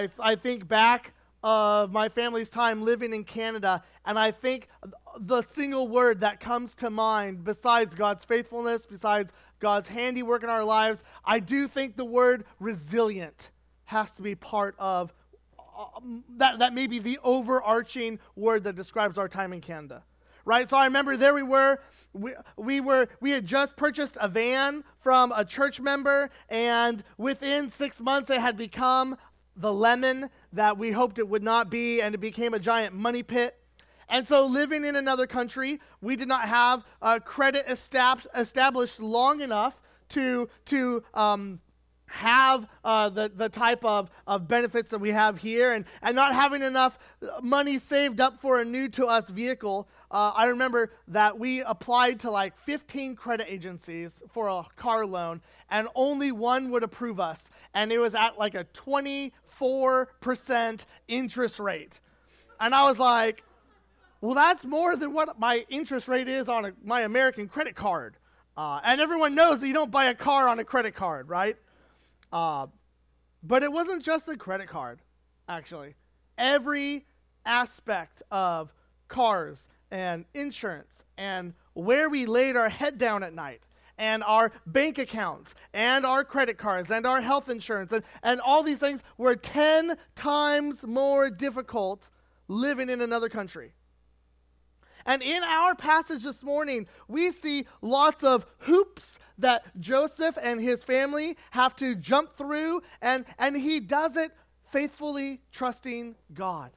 I, I think back of my family's time living in Canada, and I think the single word that comes to mind, besides God's faithfulness, besides God's handiwork in our lives, I do think the word resilient has to be part of uh, that, that may be the overarching word that describes our time in Canada. Right? So I remember there we were. We, we were we had just purchased a van from a church member, and within six months it had become the lemon that we hoped it would not be, and it became a giant money pit. And so, living in another country, we did not have uh, credit estab- established long enough to, to um, have uh, the, the type of, of benefits that we have here and, and not having enough money saved up for a new to us vehicle. Uh, I remember that we applied to like 15 credit agencies for a car loan, and only one would approve us. And it was at like a 24% interest rate. And I was like, well, that's more than what my interest rate is on a, my American credit card. Uh, and everyone knows that you don't buy a car on a credit card, right? Uh, but it wasn't just the credit card, actually. Every aspect of cars and insurance and where we laid our head down at night and our bank accounts and our credit cards and our health insurance and, and all these things were 10 times more difficult living in another country. And in our passage this morning, we see lots of hoops that Joseph and his family have to jump through, and, and he does it faithfully trusting God.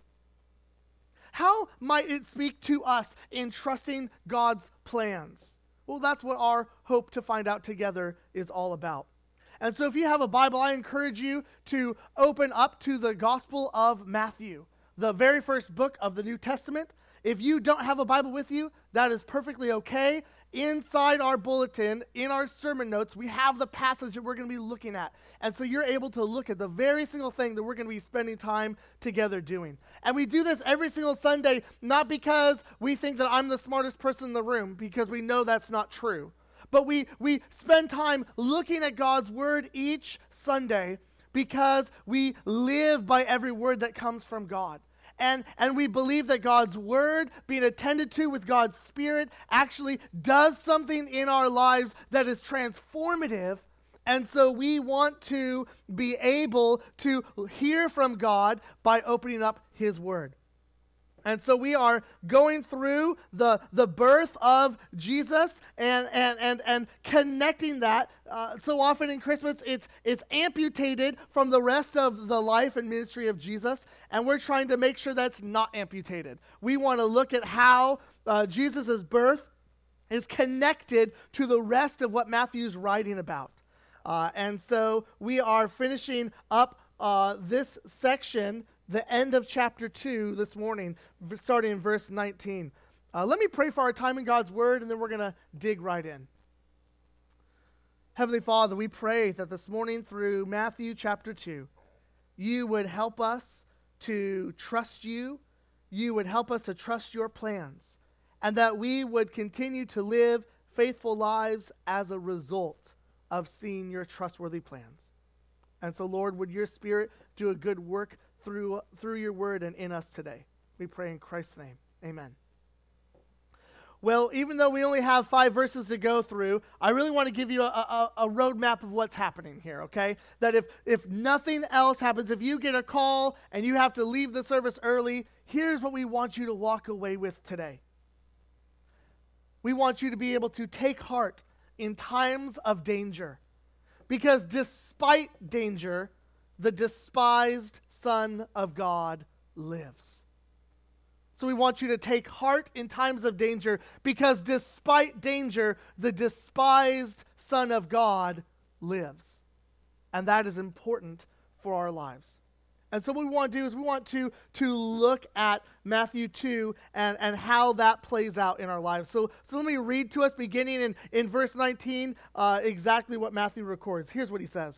How might it speak to us in trusting God's plans? Well, that's what our hope to find out together is all about. And so, if you have a Bible, I encourage you to open up to the Gospel of Matthew, the very first book of the New Testament. If you don't have a Bible with you, that is perfectly okay. Inside our bulletin, in our sermon notes, we have the passage that we're going to be looking at. And so you're able to look at the very single thing that we're going to be spending time together doing. And we do this every single Sunday, not because we think that I'm the smartest person in the room, because we know that's not true. But we, we spend time looking at God's word each Sunday because we live by every word that comes from God. And, and we believe that God's word, being attended to with God's spirit, actually does something in our lives that is transformative. And so we want to be able to hear from God by opening up his word. And so we are going through the, the birth of Jesus and, and, and, and connecting that. Uh, so often in Christmas, it's, it's amputated from the rest of the life and ministry of Jesus, and we're trying to make sure that's not amputated. We want to look at how uh, Jesus' birth is connected to the rest of what Matthew's writing about. Uh, and so we are finishing up uh, this section the end of chapter 2 this morning, starting in verse 19. Uh, let me pray for our time in God's Word, and then we're going to dig right in. Heavenly Father, we pray that this morning through Matthew chapter 2, you would help us to trust you, you would help us to trust your plans, and that we would continue to live faithful lives as a result of seeing your trustworthy plans. And so, Lord, would your Spirit do a good work through, through your word and in us today. We pray in Christ's name. Amen. Well, even though we only have five verses to go through, I really want to give you a, a, a roadmap of what's happening here, okay? That if, if nothing else happens, if you get a call and you have to leave the service early, here's what we want you to walk away with today. We want you to be able to take heart in times of danger. Because despite danger, the despised Son of God lives. So we want you to take heart in times of danger because despite danger, the despised Son of God lives. And that is important for our lives. And so what we want to do is we want to, to look at Matthew 2 and, and how that plays out in our lives. So, so let me read to us beginning in, in verse 19 uh, exactly what Matthew records. Here's what he says.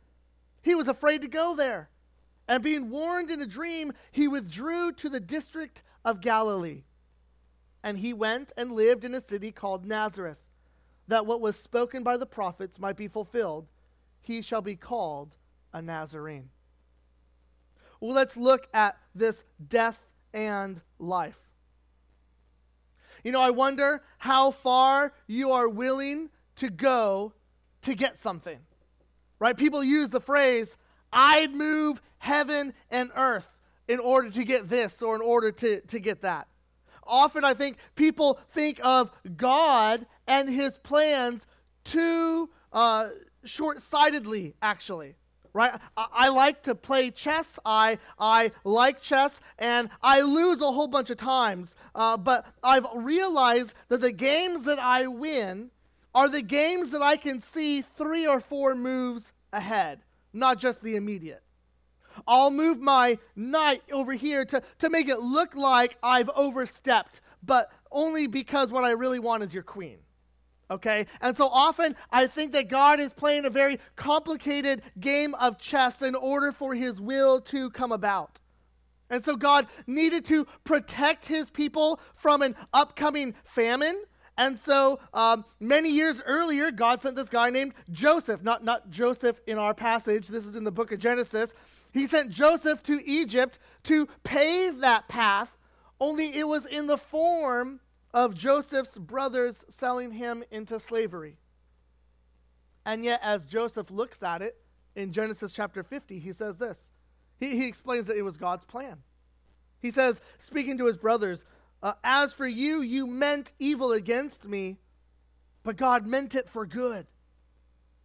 he was afraid to go there. And being warned in a dream, he withdrew to the district of Galilee. And he went and lived in a city called Nazareth, that what was spoken by the prophets might be fulfilled. He shall be called a Nazarene. Well, let's look at this death and life. You know, I wonder how far you are willing to go to get something. Right? People use the phrase, I'd move heaven and earth in order to get this or in order to, to get that. Often, I think people think of God and his plans too uh, short sightedly, actually right? I, I, like to play chess. I, I like chess, and I lose a whole bunch of times. Uh, but I've realized that the games that I win are the games that I can see three or four moves ahead, not just the immediate. I'll move my knight over here to, to make it look like I've overstepped, but only because what I really want is your queen okay? And so often I think that God is playing a very complicated game of chess in order for his will to come about. And so God needed to protect his people from an upcoming famine. And so um, many years earlier, God sent this guy named Joseph, not, not Joseph in our passage, this is in the book of Genesis. He sent Joseph to Egypt to pave that path, only it was in the form of Joseph's brothers selling him into slavery. And yet, as Joseph looks at it in Genesis chapter 50, he says this. He, he explains that it was God's plan. He says, speaking to his brothers, uh, As for you, you meant evil against me, but God meant it for good,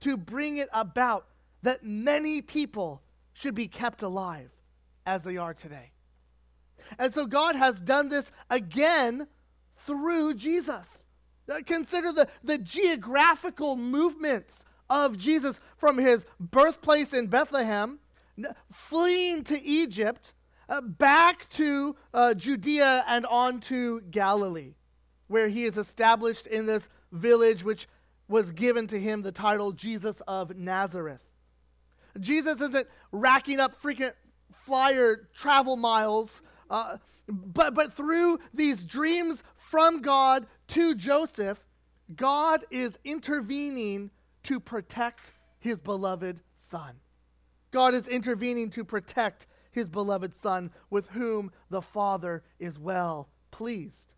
to bring it about that many people should be kept alive as they are today. And so God has done this again through Jesus. Uh, consider the, the geographical movements of Jesus from his birthplace in Bethlehem, fleeing to Egypt, uh, back to uh, Judea and on to Galilee, where he is established in this village which was given to him the title Jesus of Nazareth. Jesus isn't racking up frequent flyer travel miles, uh, but, but through these dreams from God to Joseph, God is intervening to protect his beloved son. God is intervening to protect his beloved son, with whom the Father is well pleased.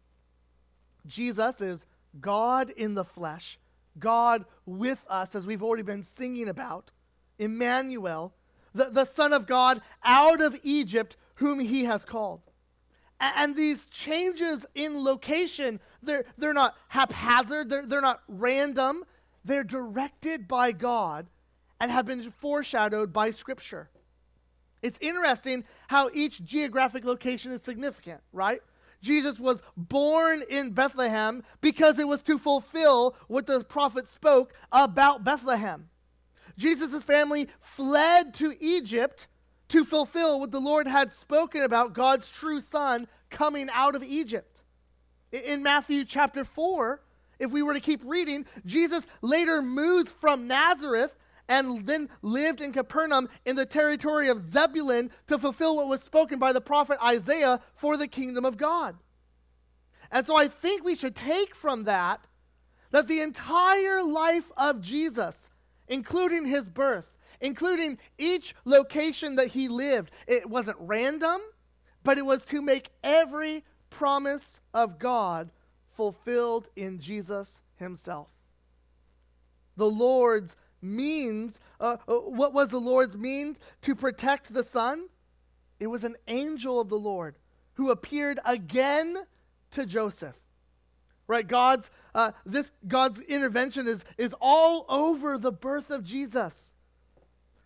Jesus is God in the flesh, God with us, as we've already been singing about. Emmanuel, the, the Son of God out of Egypt, whom he has called. And these changes in location, they're, they're not haphazard, they're, they're not random. They're directed by God and have been foreshadowed by Scripture. It's interesting how each geographic location is significant, right? Jesus was born in Bethlehem because it was to fulfill what the prophet spoke about Bethlehem. Jesus' family fled to Egypt to fulfill what the Lord had spoken about God's true son coming out of Egypt. In Matthew chapter 4, if we were to keep reading, Jesus later moves from Nazareth and then lived in Capernaum in the territory of Zebulun to fulfill what was spoken by the prophet Isaiah for the kingdom of God. And so I think we should take from that that the entire life of Jesus, including his birth, including each location that he lived. It wasn't random, but it was to make every promise of God fulfilled in Jesus himself. The Lord's means, uh, uh, what was the Lord's means to protect the Son? It was an angel of the Lord who appeared again to Joseph. Right, God's uh, this God's intervention is is all over the birth of Jesus.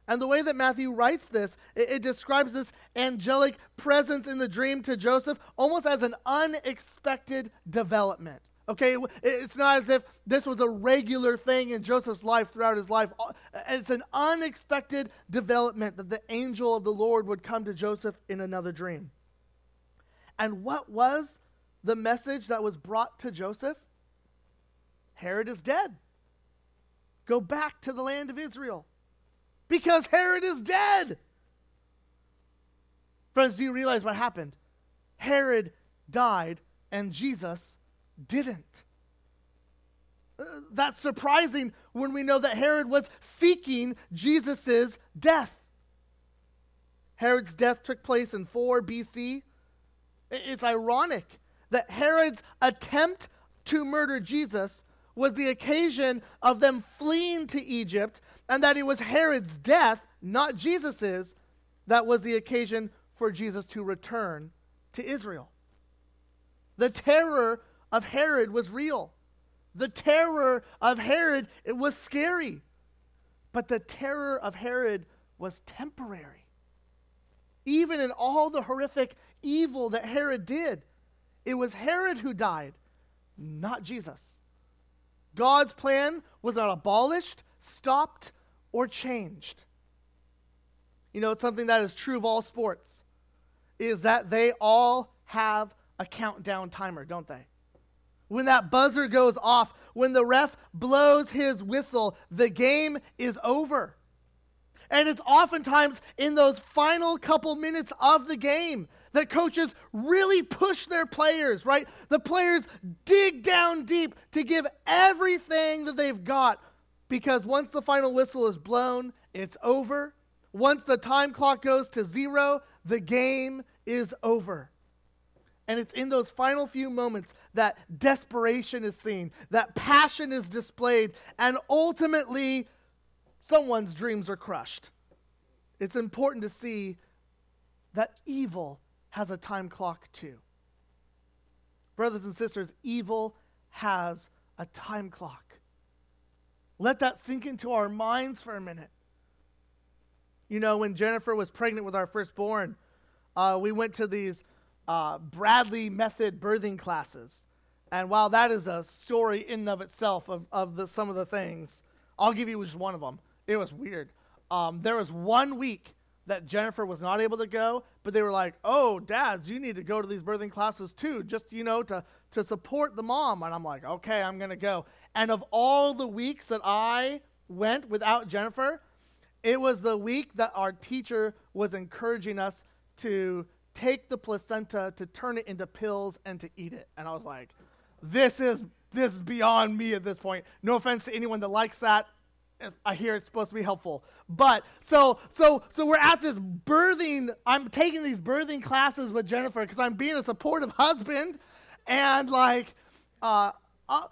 And the way that Matthew writes this, it, it, describes this angelic presence in the dream to Joseph almost as an unexpected development. Okay, it's not as if this was a regular thing in Joseph's life throughout his life. Uh, it's an unexpected development that the angel of the Lord would come to Joseph in another dream. And what was the message that was brought to Joseph? Herod is dead. Go back to the land of Israel because Herod is dead. Friends, do you realize what happened? Herod died and Jesus didn't. Uh, that's surprising when we know that Herod was seeking Jesus' death. Herod's death took place in 4 BC. It's ironic that Herod's attempt to murder Jesus was the occasion of them fleeing to Egypt, and that it was Herod's death, not Jesus's, that was the occasion for Jesus to return to Israel. The terror of Herod was real. The terror of Herod it was scary. But the terror of Herod was temporary. Even in all the horrific evil that Herod did, it was Herod who died, not Jesus. God's plan was not abolished, stopped, or changed. You know, it's something that is true of all sports is that they all have a countdown timer, don't they? When that buzzer goes off, when the ref blows his whistle, the game is over. And it's oftentimes in those final couple minutes of the game that coaches really push their players, right? The players dig down deep to give everything that they've got because once the final whistle is blown, it's over. Once the time clock goes to zero, the game is over. And it's in those final few moments that desperation is seen, that passion is displayed, and ultimately, someone's dreams are crushed. It's important to see that evil has a time clock too. Brothers and sisters, evil has a time clock. Let that sink into our minds for a minute. You know, when Jennifer was pregnant with our firstborn, uh, we went to these uh, Bradley method birthing classes. And while that is a story in and of itself of, of the, some of the things, I'll give you just one of them. It was weird. Um, there was one week that Jennifer was not able to go, but they were like, "Oh, dads, you need to go to these birthing classes too, just you know to to support the mom." And I'm like, "Okay, I'm going to go." And of all the weeks that I went without Jennifer, it was the week that our teacher was encouraging us to take the placenta, to turn it into pills and to eat it. And I was like, "This is this is beyond me at this point." No offense to anyone that likes that. I hear it's supposed to be helpful. But so so so we're at this birthing. I'm taking these birthing classes with Jennifer because I'm being a supportive husband, and like, uh, uh,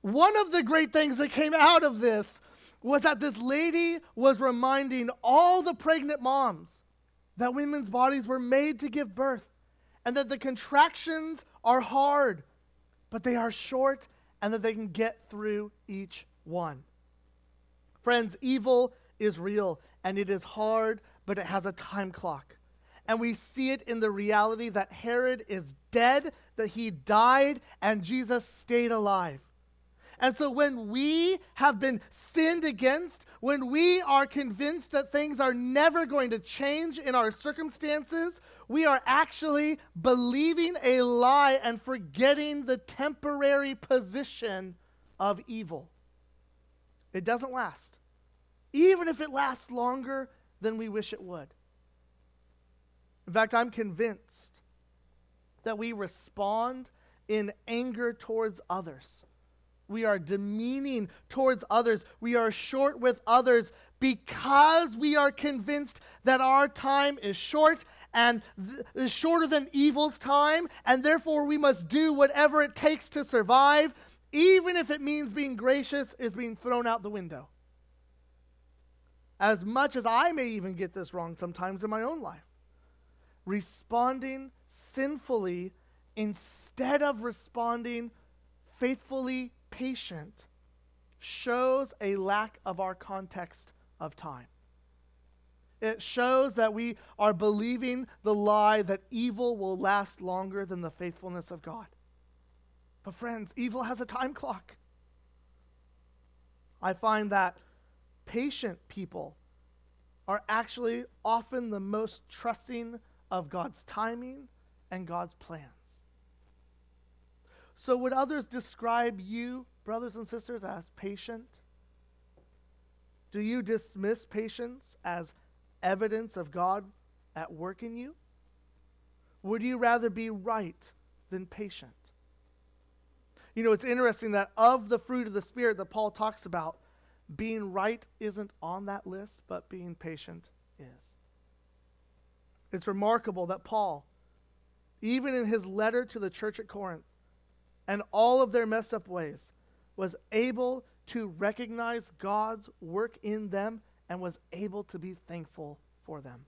one of the great things that came out of this was that this lady was reminding all the pregnant moms that women's bodies were made to give birth, and that the contractions are hard, but they are short, and that they can get through each one. Friends, evil is real and it is hard, but it has a time clock. And we see it in the reality that Herod is dead, that he died, and Jesus stayed alive. And so when we have been sinned against, when we are convinced that things are never going to change in our circumstances, we are actually believing a lie and forgetting the temporary position of evil. It doesn't last, even if it lasts longer than we wish it would. In fact, I'm convinced that we respond in anger towards others. We are demeaning towards others. We are short with others because we are convinced that our time is short and th- is shorter than evil's time, and therefore we must do whatever it takes to survive even if it means being gracious, is being thrown out the window. As much as I may even get this wrong sometimes in my own life. Responding sinfully instead of responding faithfully patient shows a lack of our context of time. It shows that we are believing the lie that evil will last longer than the faithfulness of God. But, friends, evil has a time clock. I find that patient people are actually often the most trusting of God's timing and God's plans. So, would others describe you, brothers and sisters, as patient? Do you dismiss patience as evidence of God at work in you? Would you rather be right than patient? You know, it's interesting that of the fruit of the Spirit that Paul talks about, being right isn't on that list, but being patient is. It's remarkable that Paul, even in his letter to the church at Corinth, and all of their messed up ways, was able to recognize God's work in them and was able to be thankful for them.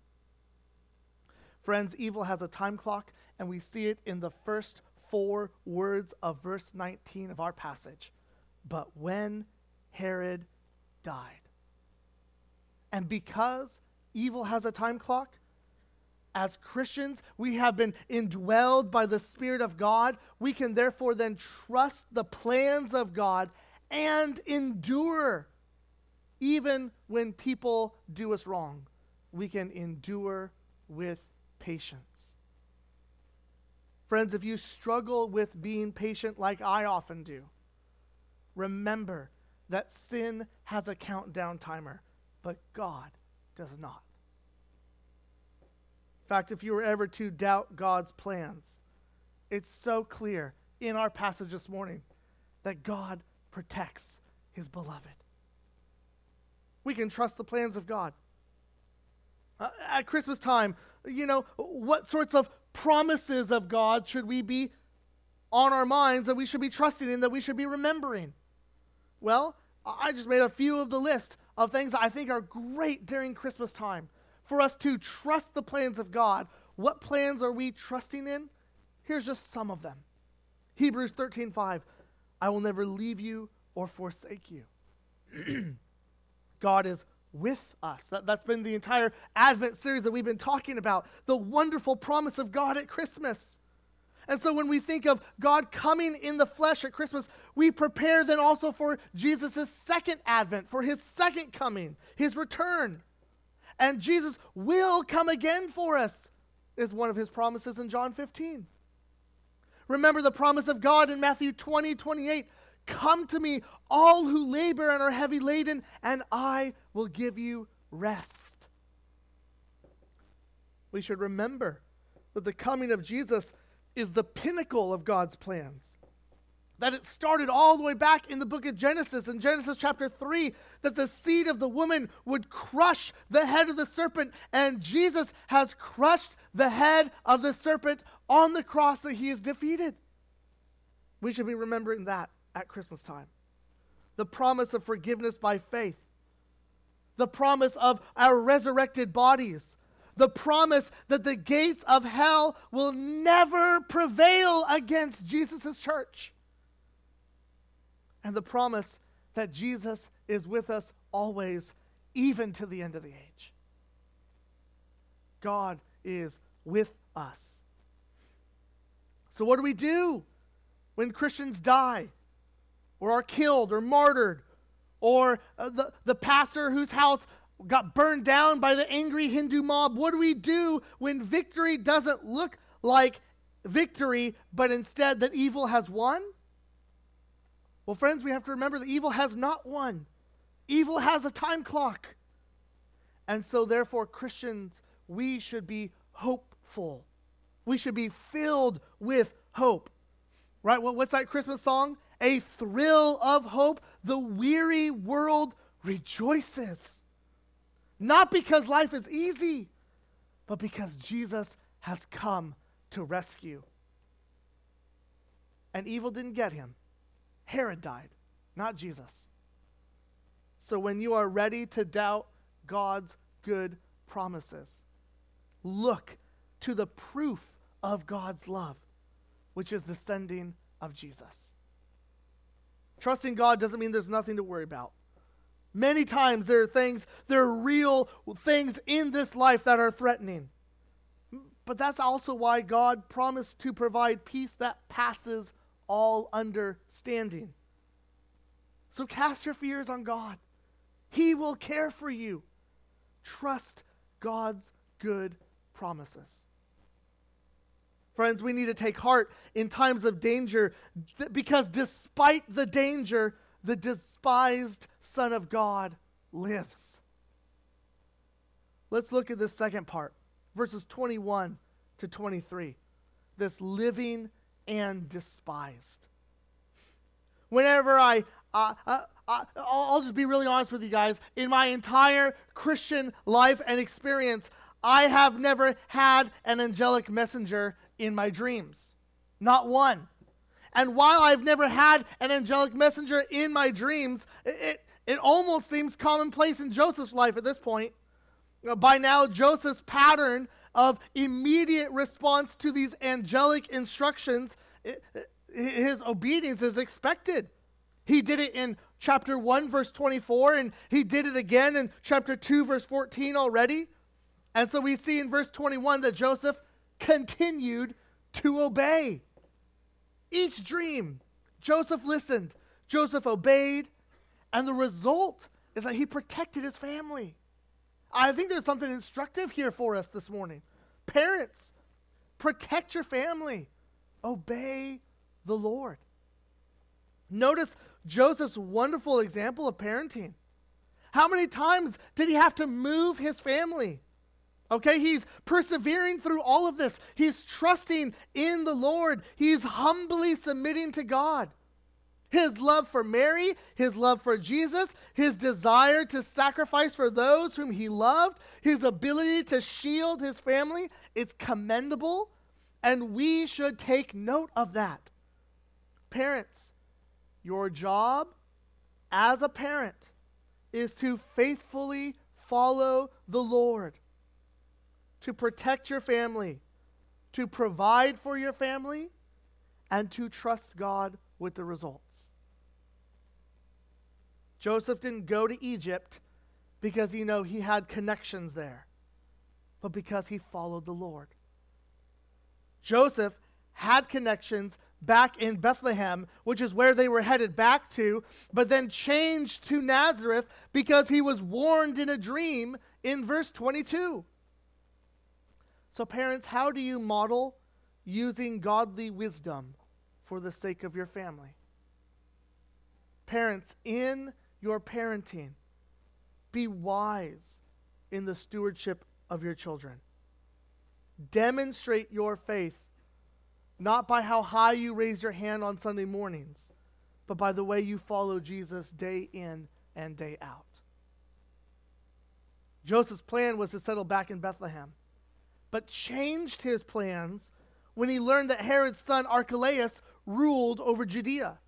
Friends, evil has a time clock, and we see it in the first four words of verse 19 of our passage. But when Herod died. And because evil has a time clock, as Christians, we have been indwelled by the Spirit of God. We can therefore then trust the plans of God and endure even when people do us wrong. We can endure with patience. Friends, if you struggle with being patient like I often do, remember that sin has a countdown timer, but God does not. In fact, if you were ever to doubt God's plans, it's so clear in our passage this morning that God protects his beloved. We can trust the plans of God. Uh, at Christmas time, you know, what sorts of promises of God should we be on our minds that we should be trusting in, that we should be remembering? Well, I just made a few of the list of things I think are great during Christmas time for us to trust the plans of God. What plans are we trusting in? Here's just some of them. Hebrews 13:5 I will never leave you or forsake you. God is with us. That, that's been the entire Advent series that we've been talking about. The wonderful promise of God at Christmas. And so when we think of God coming in the flesh at Christmas, we prepare then also for Jesus' second advent, for his second coming, his return. And Jesus will come again for us, is one of his promises in John 15. Remember the promise of God in Matthew 20, 28. Come to me, all who labor and are heavy laden, and I will give you rest. We should remember that the coming of Jesus is the pinnacle of God's plans. That it started all the way back in the book of Genesis, in Genesis chapter 3, that the seed of the woman would crush the head of the serpent, and Jesus has crushed the head of the serpent on the cross that he has defeated. We should be remembering that at Christmas time. The promise of forgiveness by faith, the promise of our resurrected bodies, the promise that the gates of hell will never prevail against Jesus' church, and the promise that Jesus is with us always, even to the end of the age. God is with us. So, what do we do when Christians die, or are killed, or martyred, or uh, the, the pastor whose house got burned down by the angry Hindu mob. What do we do when victory doesn't look like victory, but instead that evil has won? Well, friends, we have to remember that evil has not won. Evil has a time clock. And so, therefore, Christians, we should be hopeful. We should be filled with hope. Right? Well, what's that Christmas song? A thrill of hope. The weary world rejoices. Not because life is easy, but because Jesus has come to rescue. And evil didn't get him. Herod died, not Jesus. So when you are ready to doubt God's good promises, look to the proof of God's love, which is the sending of Jesus. Trusting God doesn't mean there's nothing to worry about. Many times there are things, there are real things in this life that are threatening. But that's also why God promised to provide peace that passes all understanding. So cast your fears on God. He will care for you. Trust God's good promises. Friends, we need to take heart in times of danger th- because despite the danger, the despised Son of God lives. Let's look at this second part, verses 21 to 23. This living and despised. Whenever I, uh, uh, uh, I'll just be really honest with you guys. In my entire Christian life and experience, I have never had an angelic messenger in my dreams. Not one. And while I've never had an angelic messenger in my dreams, it, it, almost seems commonplace in Joseph's life at this point. Uh, by now, Joseph's pattern of immediate response to these angelic instructions, his obedience is expected. He did it in chapter 1, verse 24, and he did it again in chapter 2, verse 14 already. And so we see in verse 21 that Joseph continued to obey. Each dream, Joseph listened, Joseph obeyed, and the result is that he protected his family. I think there's something instructive here for us this morning. Parents, protect your family, obey the Lord. Notice Joseph's wonderful example of parenting. How many times did he have to move his family? Okay, he's persevering through all of this. He's trusting in the Lord. He's humbly submitting to God. His love for Mary, his love for Jesus, his desire to sacrifice for those whom he loved, his ability to shield his family, it's commendable, and we should take note of that. Parents, your job as a parent is to faithfully follow the Lord to protect your family, to provide for your family, and to trust God with the results. Joseph didn't go to Egypt because you know he had connections there, but because he followed the Lord. Joseph had connections back in Bethlehem, which is where they were headed back to, but then changed to Nazareth because he was warned in a dream in verse 22. So, parents, how do you model using godly wisdom for the sake of your family? Parents, in your parenting, be wise in the stewardship of your children. Demonstrate your faith not by how high you raise your hand on Sunday mornings, but by the way you follow Jesus day in and day out. Joseph's plan was to settle back in Bethlehem but changed his plans when he learned that Herod's son Archelaus ruled over Judea.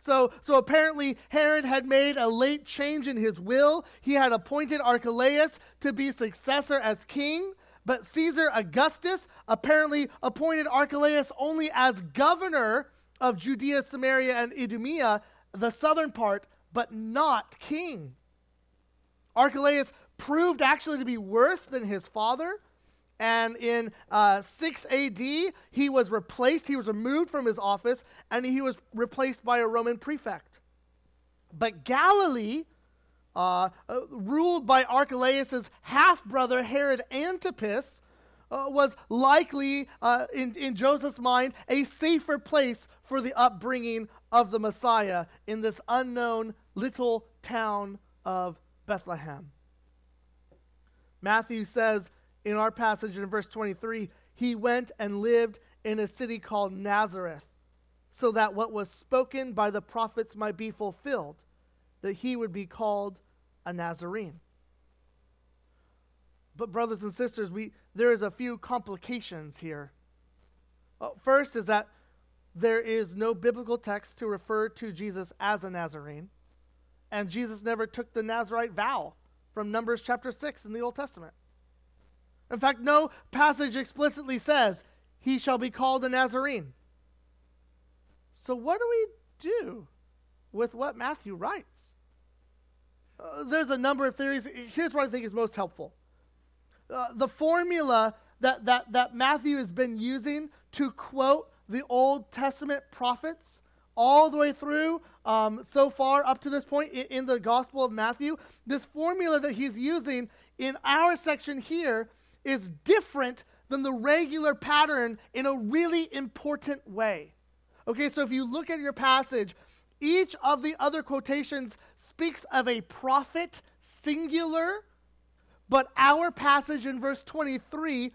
So, so apparently, Herod had made a late change in his will. He had appointed Archelaus to be successor as king, but Caesar Augustus apparently appointed Archelaus only as governor of Judea, Samaria, and Idumea, the southern part, but not king. Archelaus proved actually to be worse than his father and in uh, 6 AD, he was replaced, he was removed from his office, and he was replaced by a Roman prefect. But Galilee, uh, uh, ruled by Archelaus' half brother Herod Antipas, uh, was likely, uh, in, in Joseph's mind, a safer place for the upbringing of the Messiah in this unknown little town of Bethlehem. Matthew says, in our passage in verse 23, he went and lived in a city called Nazareth, so that what was spoken by the prophets might be fulfilled, that he would be called a Nazarene. But, brothers and sisters, we, there is a few complications here. Uh, first is that there is no biblical text to refer to Jesus as a Nazarene, and Jesus never took the Nazarite vow from Numbers chapter 6 in the Old Testament. In fact, no passage explicitly says, he shall be called a Nazarene. So, what do we do with what Matthew writes? Uh, there's a number of theories. Here's what I think is most helpful uh, the formula that, that, that Matthew has been using to quote the Old Testament prophets, all the way through um, so far up to this point in, in the Gospel of Matthew, this formula that he's using in our section here is different than the regular pattern in a really important way. Okay, so if you look at your passage, each of the other quotations speaks of a prophet, singular, but our passage in verse 23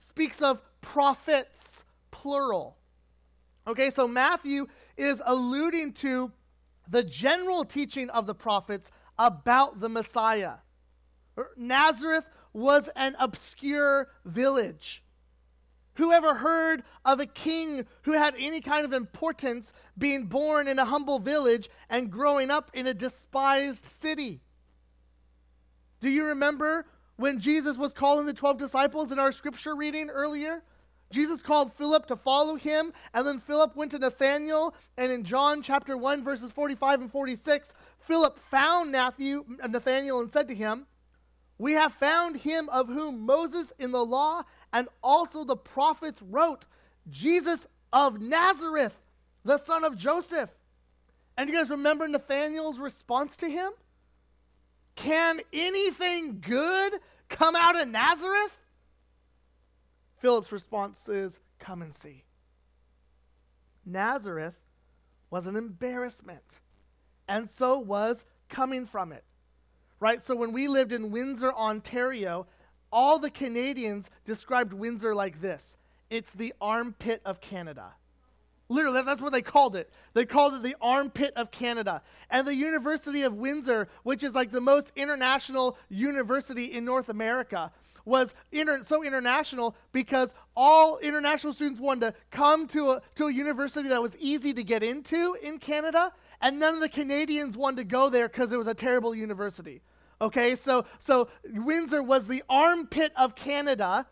speaks of prophets, plural. Okay, so Matthew is alluding to the general teaching of the prophets about the Messiah. Er, Nazareth was an obscure village. Who ever heard of a king who had any kind of importance being born in a humble village and growing up in a despised city? Do you remember when Jesus was calling the 12 disciples in our scripture reading earlier? Jesus called Philip to follow him, and then Philip went to Nathanael, and in John chapter 1, verses 45 and 46, Philip found Nathanael and said to him, We have found him of whom Moses in the law and also the prophets wrote, Jesus of Nazareth, the son of Joseph. And you guys remember Nathanael's response to him? Can anything good come out of Nazareth? Philip's response is, Come and see. Nazareth was an embarrassment, and so was coming from it. Right? So when we lived in Windsor, Ontario, all the Canadians described Windsor like this it's the armpit of Canada. Literally, that's what they called it. They called it the armpit of Canada. And the University of Windsor, which is like the most international university in North America, was inter- so international because all international students wanted to come to a, to a university that was easy to get into in Canada, and none of the Canadians wanted to go there because it was a terrible university. Okay, so so Windsor was the armpit of Canada.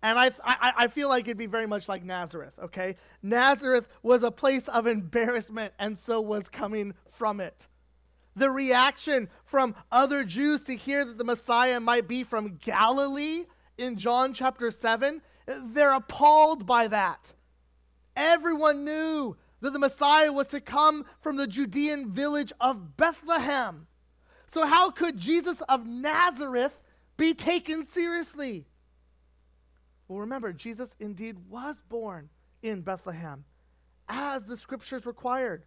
And I, I, I feel like it'd be very much like Nazareth, okay? Nazareth was a place of embarrassment, and so was coming from it. The reaction from other Jews to hear that the Messiah might be from Galilee in John chapter 7, they're appalled by that. Everyone knew that the Messiah was to come from the Judean village of Bethlehem. So, how could Jesus of Nazareth be taken seriously? Well, remember, Jesus indeed was born in Bethlehem, as the scriptures required.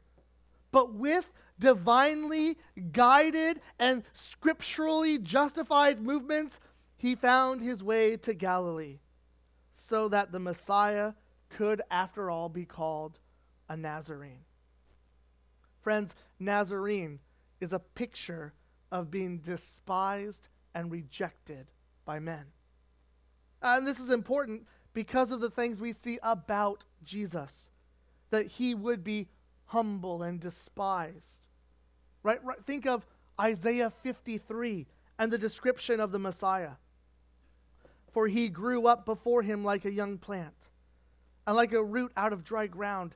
But with divinely guided and scripturally justified movements, he found his way to Galilee so that the Messiah could, after all, be called a Nazarene. Friends, Nazarene is a picture of being despised and rejected by men. Uh, and this is important because of the things we see about Jesus that he would be humble and despised. Right? right? Think of Isaiah 53 and the description of the Messiah. For he grew up before him like a young plant, and like a root out of dry ground.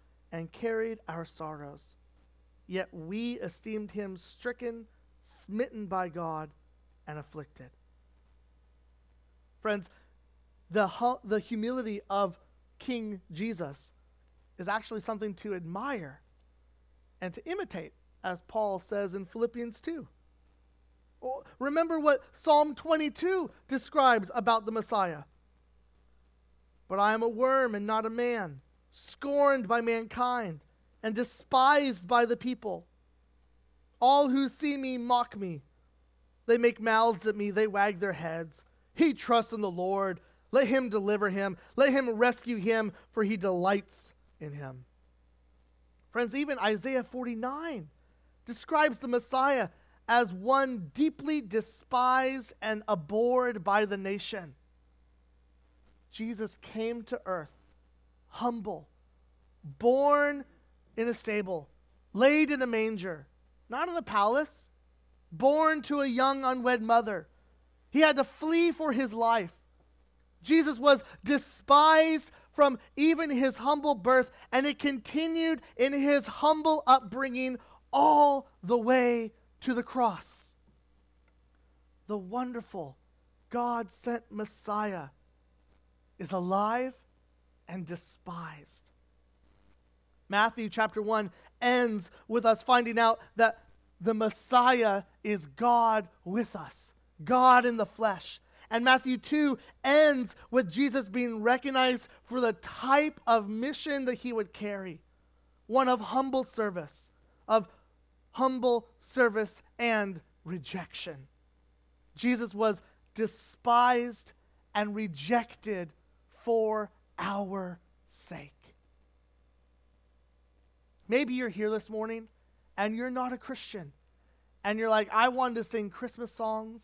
and carried our sorrows. Yet we esteemed him stricken, smitten by God and afflicted. Friends, the, hu- the humility of King Jesus is actually something to admire and to imitate, as Paul says in Philippians 2. remember what Psalm 22 describes about the Messiah. But I am a worm and not a man, scorned by mankind and despised by the people. All who see me mock me. They make mouths at me, they wag their heads. He trusts in the Lord. Let him deliver him. Let him rescue him, for he delights in him. Friends, even Isaiah 49 describes the Messiah as one deeply despised and abhorred by the nation. Jesus came to earth humble, born in a stable, laid in a manger, not in a palace, born to a young unwed mother. He had to flee for his life. Jesus was despised from even his humble birth, and it continued in his humble upbringing all the way to the cross. The wonderful God sent Messiah is alive and despised. Matthew chapter 1 ends with us finding out that the Messiah is God with us, God in the flesh. And Matthew 2 ends with Jesus being recognized for the type of mission that he would carry one of humble service, of humble service and rejection. Jesus was despised and rejected for our sake. Maybe you're here this morning and you're not a Christian. And you're like, I wanted to sing Christmas songs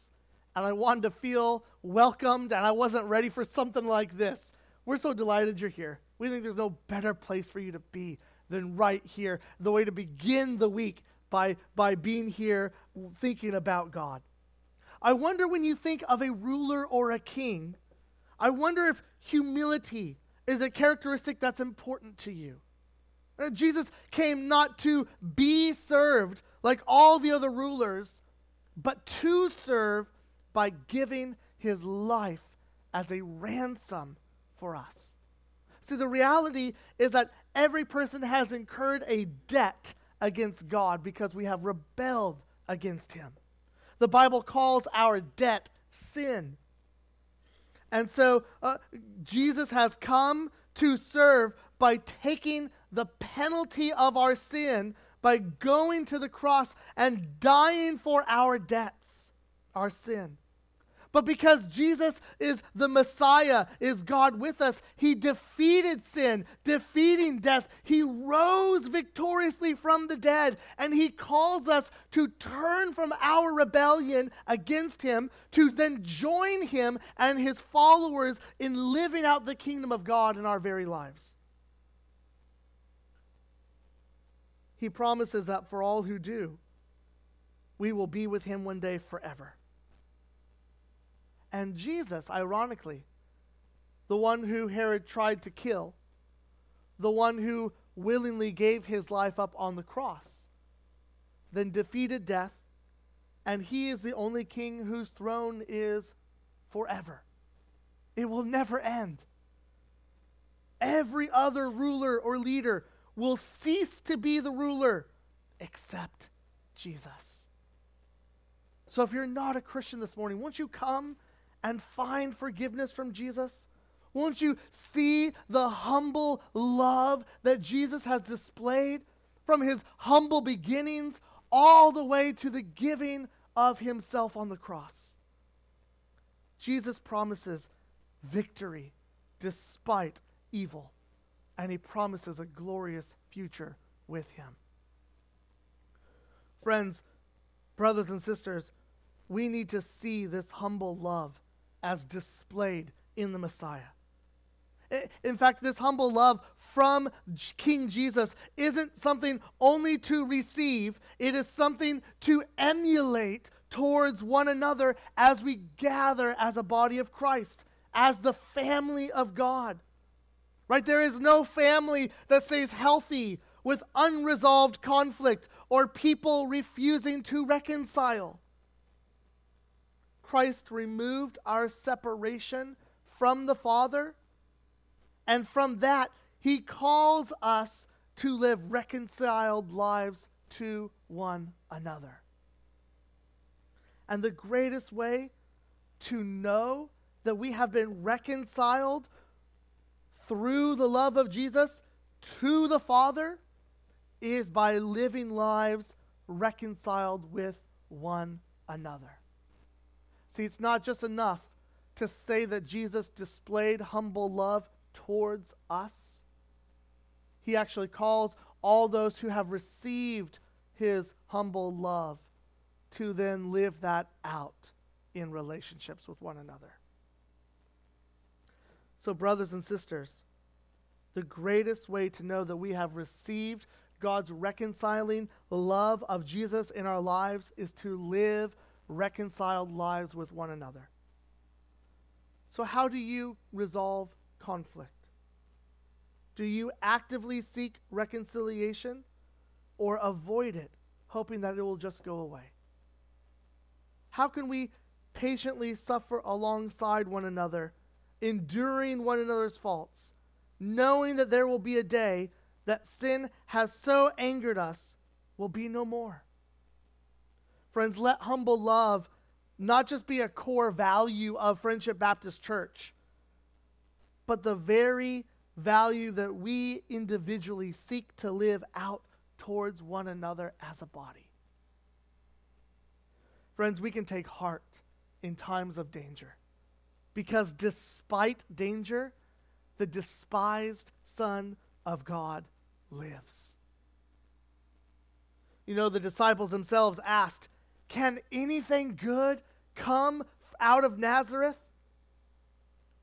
and I wanted to feel welcomed and I wasn't ready for something like this. We're so delighted you're here. We think there's no better place for you to be than right here. The way to begin the week by, by being here thinking about God. I wonder when you think of a ruler or a king, I wonder if humility is a characteristic that's important to you. Uh, Jesus came not to be served like all the other rulers, but to serve by giving his life as a ransom for us. See, the reality is that every person has incurred a debt against God because we have rebelled against him. The Bible calls our debt sin. And so uh, Jesus has come to serve by taking the penalty of our sin, by going to the cross and dying for our debts, our sin. But because Jesus is the Messiah, is God with us, he defeated sin, defeating death. He rose victoriously from the dead, and he calls us to turn from our rebellion against him, to then join him and his followers in living out the kingdom of God in our very lives. He promises that for all who do, we will be with him one day forever. And Jesus, ironically, the one who Herod tried to kill, the one who willingly gave his life up on the cross, then defeated death, and he is the only king whose throne is forever. It will never end. Every other ruler or leader will cease to be the ruler except Jesus. So if you're not a Christian this morning, won't you come and find forgiveness from Jesus? Won't you see the humble love that Jesus has displayed from his humble beginnings all the way to the giving of himself on the cross? Jesus promises victory despite evil, and he promises a glorious future with him. Friends, brothers and sisters, we need to see this humble love as displayed in the Messiah. In fact, this humble love from King Jesus isn't something only to receive, it is something to emulate towards one another as we gather as a body of Christ, as the family of God. Right? There is no family that stays healthy with unresolved conflict or people refusing to reconcile. Christ removed our separation from the Father. And from that, he calls us to live reconciled lives to one another. And the greatest way to know that we have been reconciled through the love of Jesus to the Father is by living lives reconciled with one another. See, it's not just enough to say that Jesus displayed humble love towards us. He actually calls all those who have received his humble love to then live that out in relationships with one another. So, brothers and sisters, the greatest way to know that we have received God's reconciling love of Jesus in our lives is to live reconciled lives with one another. So, how do you resolve conflict? Do you actively seek reconciliation or avoid it, hoping that it will just go away? How can we patiently suffer alongside one another, enduring one another's faults, knowing that there will be a day that sin has so angered us will be no more? Friends, let humble love not just be a core value of Friendship Baptist Church, but the very value that we individually seek to live out towards one another as a body. Friends, we can take heart in times of danger because despite danger, the despised Son of God lives. You know, the disciples themselves asked, Can anything good come out of Nazareth?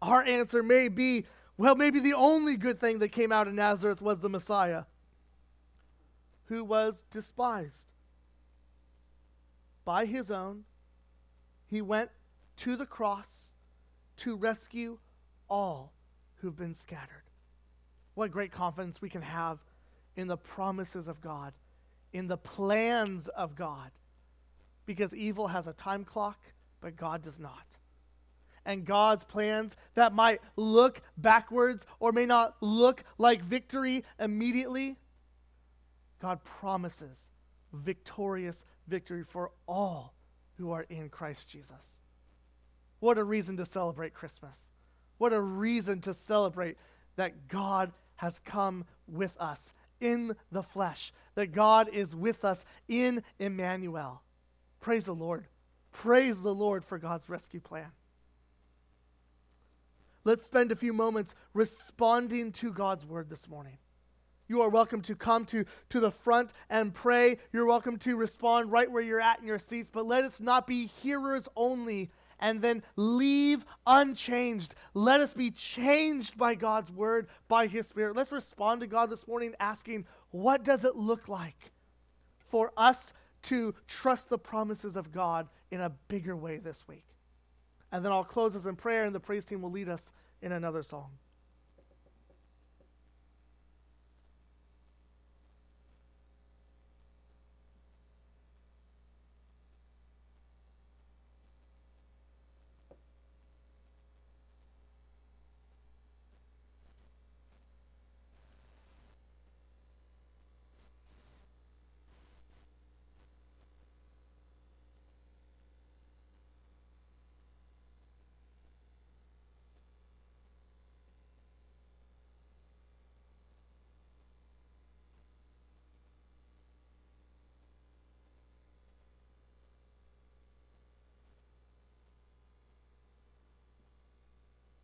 Our answer may be well, maybe the only good thing that came out of Nazareth was the Messiah, who was despised by his own. He went to the cross to rescue all who've been scattered. What great confidence we can have in the promises of God, in the plans of God, because evil has a time clock, but God does not and God's plans that might look backwards or may not look like victory immediately, God promises victorious victory for all who are in Christ Jesus. What a reason to celebrate Christmas. What a reason to celebrate that God has come with us in the flesh, that God is with us in Emmanuel. Praise the Lord. Praise the Lord for God's rescue plan. Let's spend a few moments responding to God's word this morning. You are welcome to come to, to the front and pray. You're welcome to respond right where you're at in your seats, but let us not be hearers only and then leave unchanged. Let us be changed by God's word, by his spirit. Let's respond to God this morning asking, what does it look like for us to trust the promises of God in a bigger way this week? And then I'll close us in prayer, and the praise team will lead us in another song.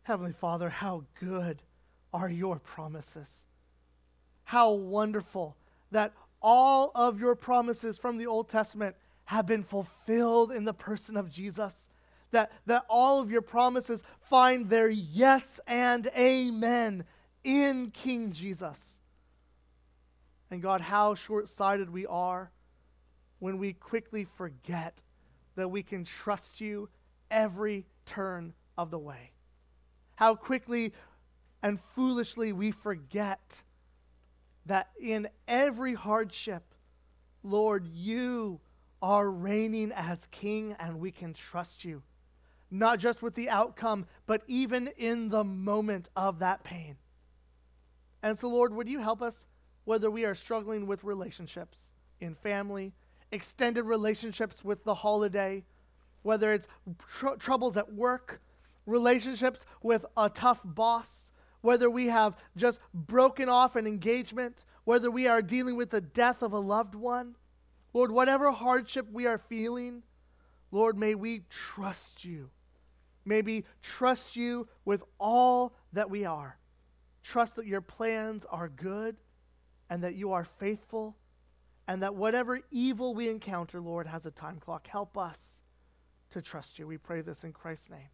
Heavenly Father, how good are your promises. How wonderful that all of your promises from the Old Testament have been fulfilled in the person of Jesus. That, that all of your promises find their yes and amen in King Jesus. And God, how short sighted we are when we quickly forget that we can trust you every turn of the way how quickly and foolishly we forget that in every hardship, Lord, you are reigning as king and we can trust you. Not just with the outcome, but even in the moment of that pain. And so, Lord, would you help us whether we are struggling with relationships in family, extended relationships with the holiday, whether it's tr- troubles at work, relationships with a tough boss, whether we have just broken off an engagement, whether we are dealing with the death of a loved one. Lord, whatever hardship we are feeling, Lord, may we trust you. May we trust you with all that we are. Trust that your plans are good and that you are faithful and that whatever evil we encounter, Lord, has a time clock. Help us to trust you. We pray this in Christ's name.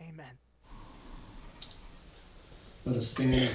Amen. Let us stand.